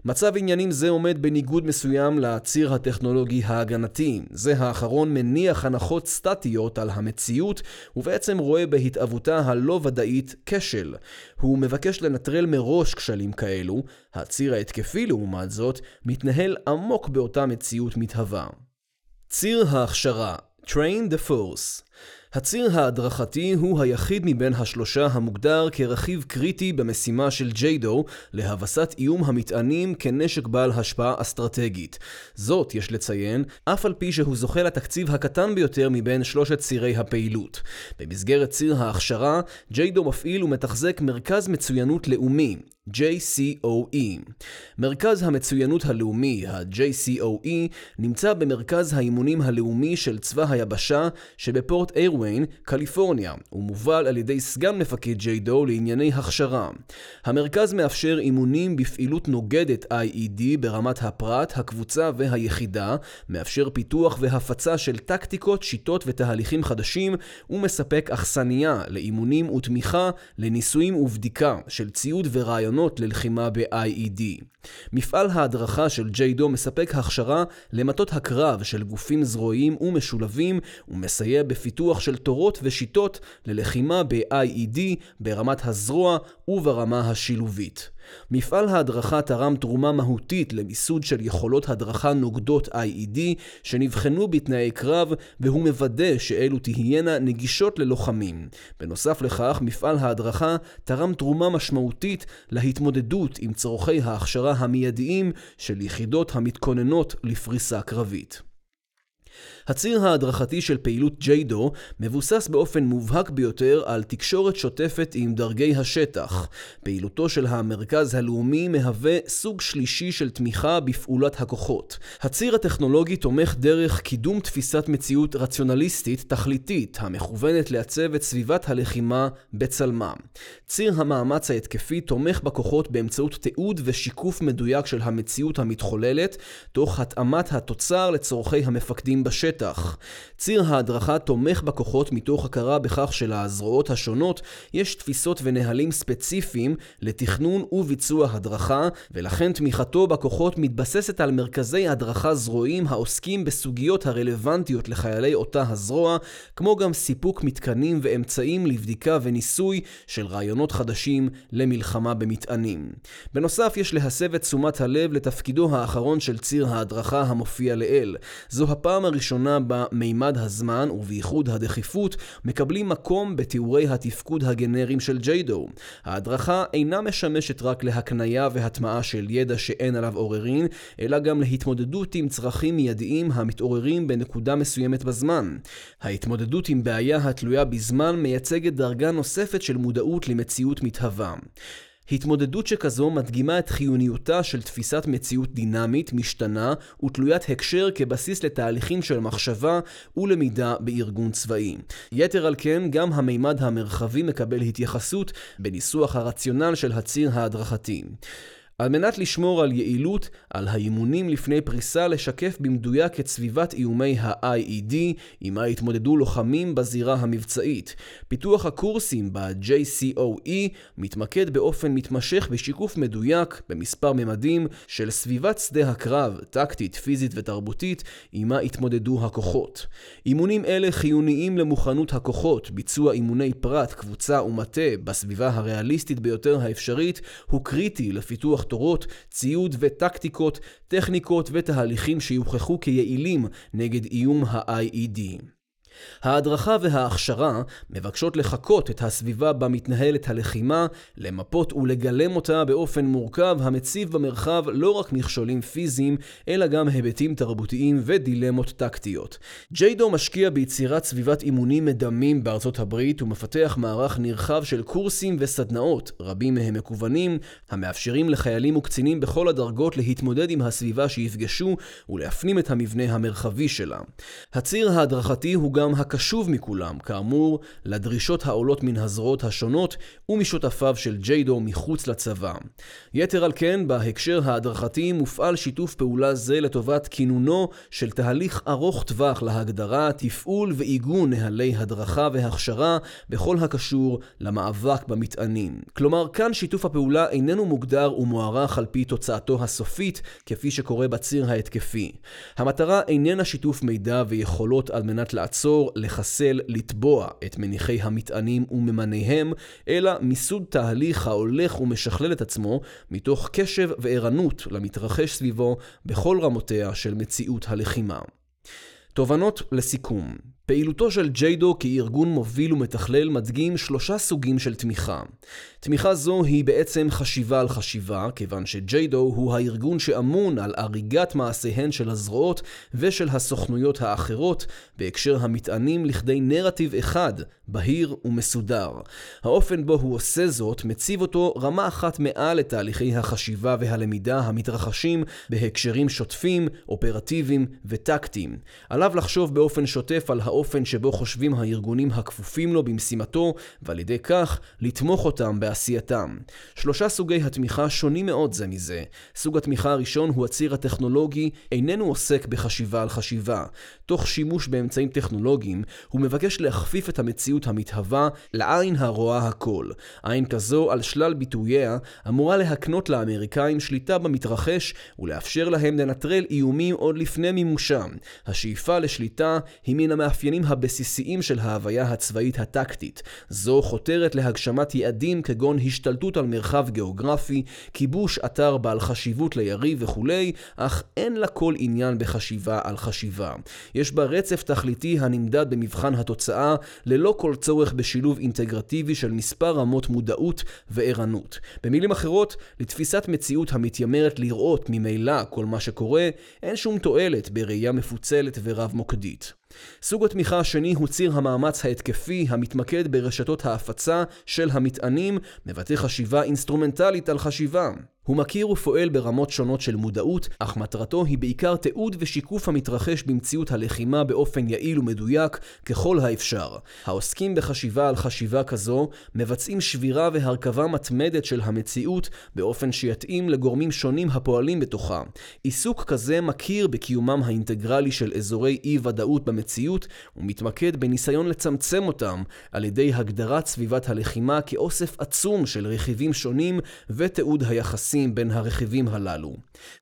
מצב עניינים זה עומד בניגוד מסוים לציר הטכנולוגי ההגנתי. זה האחרון מניח הנחות סטטיות על המציאות, ובעצם רואה בהתאבותה הלא ודאית כשל. הוא מבקש לנטרל מראש כשלים כאלו, הציר ההתקפי לעומת זאת, מתנהל עמוק באותה מציאות מתהווה. ציר ההכשרה Train the Force הציר ההדרכתי הוא היחיד מבין השלושה המוגדר כרכיב קריטי במשימה של ג'יידו להבסת איום המטענים כנשק בעל השפעה אסטרטגית. זאת, יש לציין, אף על פי שהוא זוכה לתקציב הקטן ביותר מבין שלושת צירי הפעילות. במסגרת ציר ההכשרה, ג'יידו מפעיל ומתחזק מרכז מצוינות לאומי, JCOE. מרכז המצוינות הלאומי, ה-JCOE, נמצא במרכז האימונים הלאומי של צבא היבשה שבפורט איירוויין, קליפורניה, ומובל על ידי סגן מפקד ג'יידו לענייני הכשרה. המרכז מאפשר אימונים בפעילות נוגדת IED ברמת הפרט, הקבוצה והיחידה, מאפשר פיתוח והפצה של טקטיקות, שיטות ותהליכים חדשים, ומספק אכסניה לאימונים ותמיכה, לניסויים ובדיקה של ציוד ורעיונות רעיונות ללחימה ב-IED. מפעל ההדרכה של ג'יידו מספק הכשרה למטות הקרב של גופים זרועיים ומשולבים ומסייע בפיתוח של תורות ושיטות ללחימה ב-IED ברמת הזרוע וברמה השילובית. מפעל ההדרכה תרם תרומה מהותית למיסוד של יכולות הדרכה נוגדות IED שנבחנו בתנאי קרב והוא מוודא שאלו תהיינה נגישות ללוחמים. בנוסף לכך, מפעל ההדרכה תרם תרומה משמעותית להתמודדות עם צורכי ההכשרה המיידיים של יחידות המתכוננות לפריסה קרבית. הציר ההדרכתי של פעילות ג'יידו מבוסס באופן מובהק ביותר על תקשורת שוטפת עם דרגי השטח. פעילותו של המרכז הלאומי מהווה סוג שלישי של תמיכה בפעולת הכוחות. הציר הטכנולוגי תומך דרך קידום תפיסת מציאות רציונליסטית תכליתית המכוונת לעצב את סביבת הלחימה בצלמה. ציר המאמץ ההתקפי תומך בכוחות באמצעות תיעוד ושיקוף מדויק של המציאות המתחוללת, תוך התאמת התוצר לצורכי המפקדים בשטח. ציר ההדרכה תומך בכוחות מתוך הכרה בכך שלזרועות השונות יש תפיסות ונהלים ספציפיים לתכנון וביצוע הדרכה, ולכן תמיכתו בכוחות מתבססת על מרכזי הדרכה זרועיים העוסקים בסוגיות הרלוונטיות לחיילי אותה הזרוע, כמו גם סיפוק מתקנים ואמצעים לבדיקה וניסוי של רעיונות חדשים למלחמה במטענים. בנוסף, יש להסב את תשומת הלב לתפקידו האחרון של ציר ההדרכה המופיע לעיל. זו הפעם הראשונה בה מימד הזמן, ובייחוד הדחיפות, מקבלים מקום בתיאורי התפקוד הגנריים של ג'יידו. ההדרכה אינה משמשת רק להקנייה והטמעה של ידע שאין עליו עוררין, אלא גם להתמודדות עם צרכים מיידיים המתעוררים בנקודה מסוימת בזמן. ההתמודדות עם בעיה התלויה בזמן מייצגת דרגה נוספת של מודעות למציאות מתהווה. התמודדות שכזו מדגימה את חיוניותה של תפיסת מציאות דינמית, משתנה ותלוית הקשר כבסיס לתהליכים של מחשבה ולמידה בארגון צבאי. יתר על כן, גם המימד המרחבי מקבל התייחסות בניסוח הרציונל של הציר ההדרכתי. על מנת לשמור על יעילות, על האימונים לפני פריסה לשקף במדויק את סביבת איומי ה-IED, עמה התמודדו לוחמים בזירה המבצעית. פיתוח הקורסים ב-JCOE מתמקד באופן מתמשך בשיקוף מדויק, במספר ממדים, של סביבת שדה הקרב, טקטית, פיזית ותרבותית, עמה התמודדו הכוחות. אימונים אלה חיוניים למוכנות הכוחות, ביצוע אימוני פרט, קבוצה ומטה בסביבה הריאליסטית ביותר האפשרית, הוא קריטי לפיתוח תורות, ציוד וטקטיקות, טכניקות ותהליכים שיוכחו כיעילים נגד איום ה-IED. ההדרכה וההכשרה מבקשות לחקות את הסביבה בה מתנהלת הלחימה, למפות ולגלם אותה באופן מורכב המציב במרחב לא רק מכשולים פיזיים, אלא גם היבטים תרבותיים ודילמות טקטיות. ג'יידו משקיע ביצירת סביבת אימונים מדמים בארצות הברית ומפתח מערך נרחב של קורסים וסדנאות, רבים מהם מקוונים, המאפשרים לחיילים וקצינים בכל הדרגות להתמודד עם הסביבה שיפגשו ולהפנים את המבנה המרחבי שלה. הציר ההדרכתי הוא גם גם הקשוב מכולם, כאמור, לדרישות העולות מן הזרועות השונות ומשותפיו של ג'יידו מחוץ לצבא. יתר על כן, בהקשר ההדרכתי מופעל שיתוף פעולה זה לטובת כינונו של תהליך ארוך טווח להגדרה, תפעול ועיגון נהלי הדרכה והכשרה בכל הקשור למאבק במטענים. כלומר, כאן שיתוף הפעולה איננו מוגדר ומוערך על פי תוצאתו הסופית, כפי שקורה בציר ההתקפי. המטרה איננה שיתוף מידע ויכולות על מנת לעצור לעצור, לחסל, לתבוע את מניחי המטענים וממניהם, אלא מיסוד תהליך ההולך ומשכלל את עצמו מתוך קשב וערנות למתרחש סביבו בכל רמותיה של מציאות הלחימה. תובנות לסיכום פעילותו של ג'יידו כארגון מוביל ומתכלל מדגים שלושה סוגים של תמיכה. תמיכה זו היא בעצם חשיבה על חשיבה, כיוון שג'יידו הוא הארגון שאמון על הריגת מעשיהן של הזרועות ושל הסוכנויות האחרות בהקשר המטענים לכדי נרטיב אחד, בהיר ומסודר. האופן בו הוא עושה זאת מציב אותו רמה אחת מעל לתהליכי החשיבה והלמידה המתרחשים בהקשרים שוטפים, אופרטיביים וטקטיים. עליו לחשוב באופן שוטף על האופן שבו חושבים הארגונים הכפופים לו במשימתו, ועל ידי כך לתמוך אותם בעשייתם. שלושה סוגי התמיכה שונים מאוד זה מזה. סוג התמיכה הראשון הוא הציר הטכנולוגי, איננו עוסק בחשיבה על חשיבה. תוך שימוש באמצעים טכנולוגיים, הוא מבקש להכפיף את המציאות המתהווה לעין הרואה הכל. עין כזו, על שלל ביטוייה, אמורה להקנות לאמריקאים שליטה במתרחש ולאפשר להם לנטרל איומים עוד לפני מימושם. השאיפה לשליטה היא מן המאפיינים הבסיסיים של ההוויה הצבאית הטקטית. זו חותרת להגשמת יעדים כגון השתלטות על מרחב גיאוגרפי, כיבוש אתר בעל חשיבות ליריב וכולי, אך אין לה כל עניין בחשיבה על חשיבה. יש בה רצף תכליתי הנמדד במבחן התוצאה, ללא כל צורך בשילוב אינטגרטיבי של מספר רמות מודעות וערנות. במילים אחרות, לתפיסת מציאות המתיימרת לראות ממילא כל מה שקורה, אין שום תועלת בראייה מפוצלת ורב-מוקדית. סוג התמיכה השני הוא ציר המאמץ ההתקפי המתמקד ברשתות ההפצה של המטענים, מבטא חשיבה אינסטרומנטלית על חשיבה. הוא מכיר ופועל ברמות שונות של מודעות, אך מטרתו היא בעיקר תיעוד ושיקוף המתרחש במציאות הלחימה באופן יעיל ומדויק ככל האפשר. העוסקים בחשיבה על חשיבה כזו מבצעים שבירה והרכבה מתמדת של המציאות באופן שיתאים לגורמים שונים הפועלים בתוכה. עיסוק כזה מכיר בקיומם האינטגרלי של אזורי אי-ודאות במציאות ומתמקד בניסיון לצמצם אותם על ידי הגדרת סביבת הלחימה כאוסף עצום של רכיבים שונים ותיעוד היחסים היחסים בין הרכיבים הללו.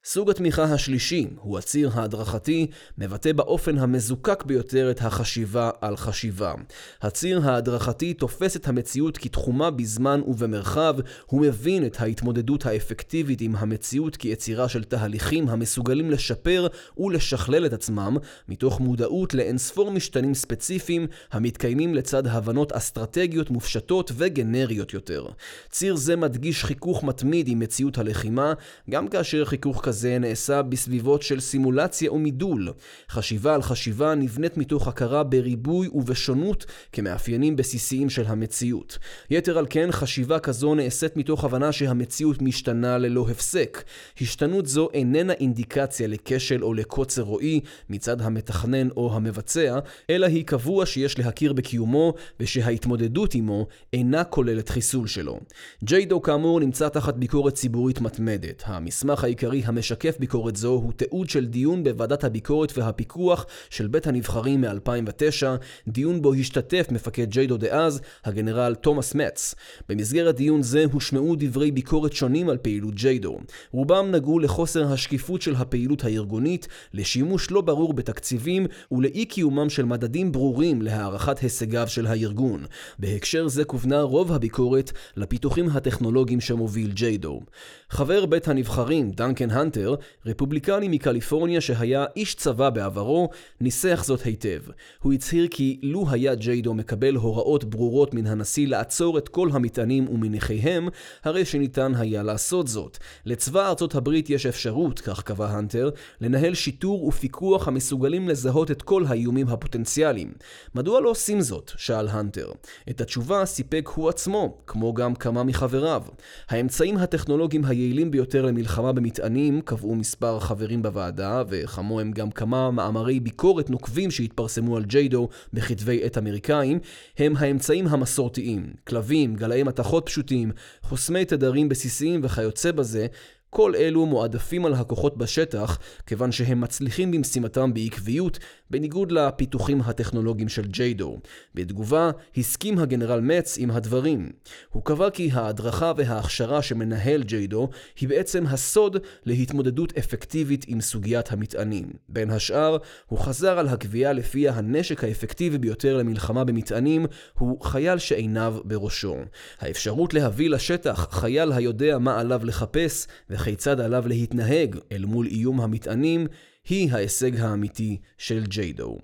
סוג התמיכה השלישי הוא הציר ההדרכתי, מבטא באופן המזוקק ביותר את החשיבה על חשיבה. הציר ההדרכתי תופס את המציאות כתחומה בזמן ובמרחב, הוא מבין את ההתמודדות האפקטיבית עם המציאות כיצירה של תהליכים המסוגלים לשפר ולשכלל את עצמם, מתוך מודעות לאינספור משתנים ספציפיים המתקיימים לצד הבנות אסטרטגיות מופשטות וגנריות יותר. ציר זה מדגיש חיכוך מתמיד עם מציאות הלחימה, גם כאשר חיכוך כזה נעשה בסביבות של סימולציה ומידול. חשיבה על חשיבה נבנית מתוך הכרה בריבוי ובשונות כמאפיינים בסיסיים של המציאות. יתר על כן, חשיבה כזו נעשית מתוך הבנה שהמציאות משתנה ללא הפסק. השתנות זו איננה אינדיקציה לכשל או לקוצר רועי מצד המתכנן או המבצע, אלא היא קבוע שיש להכיר בקיומו ושההתמודדות עמו אינה כוללת חיסול שלו. ג'יידו כאמור נמצא תחת ביקורת ציבורית מתמדת. המסמך העיקרי המשקף ביקורת זו הוא תיעוד של דיון בוועדת הביקורת והפיקוח של בית הנבחרים מ-2009, דיון בו השתתף מפקד ג'יידו דאז, הגנרל תומאס מצ. במסגרת דיון זה הושמעו דברי ביקורת שונים על פעילות ג'יידו. רובם נגעו לחוסר השקיפות של הפעילות הארגונית, לשימוש לא ברור בתקציבים ולאי קיומם של מדדים ברורים להערכת הישגיו של הארגון. בהקשר זה כוונה רוב הביקורת לפיתוחים הטכנולוגיים שמוביל ג'יידו. חבר בית הנבחרים, דנקן הנטר, רפובליקני מקליפורניה שהיה איש צבא בעברו, ניסח זאת היטב. הוא הצהיר כי לו היה ג'יידו מקבל הוראות ברורות מן הנשיא לעצור את כל המטענים ומניחיהם, הרי שניתן היה לעשות זאת. לצבא ארצות הברית יש אפשרות, כך קבע הנטר, לנהל שיטור ופיקוח המסוגלים לזהות את כל האיומים הפוטנציאליים. מדוע לא עושים זאת? שאל הנטר. את התשובה סיפק הוא עצמו, כמו גם כמה מחבריו. האמצעים הטכנולוגיים היעילים ביותר למלחמה במטענים, קבעו מספר חברים בוועדה, וכמוהם גם כמה מאמרי ביקורת נוקבים שהתפרסמו על ג'יידו בכתבי עת אמריקאים, הם האמצעים המסורתיים, כלבים, גלאי מתכות פשוטים, חוסמי תדרים בסיסיים וכיוצא בזה, כל אלו מועדפים על הכוחות בשטח, כיוון שהם מצליחים במשימתם בעקביות, בניגוד לפיתוחים הטכנולוגיים של ג'יידו. בתגובה, הסכים הגנרל מצ עם הדברים. הוא קבע כי ההדרכה וההכשרה שמנהל ג'יידו היא בעצם הסוד להתמודדות אפקטיבית עם סוגיית המטענים. בין השאר, הוא חזר על הקביעה לפיה הנשק האפקטיבי ביותר למלחמה במטענים הוא חייל שעיניו בראשו. האפשרות להביא לשטח חייל היודע מה עליו לחפש וכיצד עליו להתנהג אל מול איום המטענים, היא ההישג האמיתי של ג'יידו.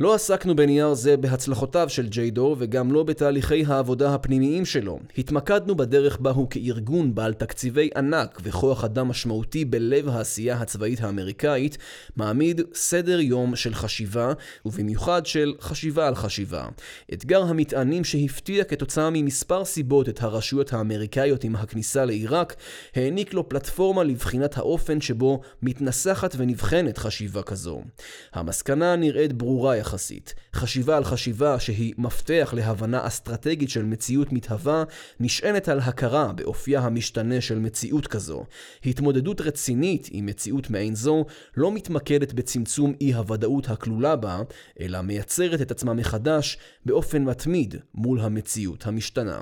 לא עסקנו בנייר זה בהצלחותיו של ג'יידו וגם לא בתהליכי העבודה הפנימיים שלו. התמקדנו בדרך בה הוא כארגון בעל תקציבי ענק וכוח אדם משמעותי בלב העשייה הצבאית האמריקאית, מעמיד סדר יום של חשיבה, ובמיוחד של חשיבה על חשיבה. אתגר המטענים שהפתיע כתוצאה ממספר סיבות את הרשויות האמריקאיות עם הכניסה לעיראק, העניק לו פלטפורמה לבחינת האופן שבו מתנסחת ונבחנת חשיבה כזו. המסקנה נראית ברורה יחסית. חשיבה על חשיבה שהיא מפתח להבנה אסטרטגית של מציאות מתהווה, נשענת על הכרה באופייה המשתנה של מציאות כזו. התמודדות רצינית עם מציאות מעין זו לא מתמקדת בצמצום אי הוודאות הכלולה בה, אלא מייצרת את עצמה מחדש באופן מתמיד מול המציאות המשתנה.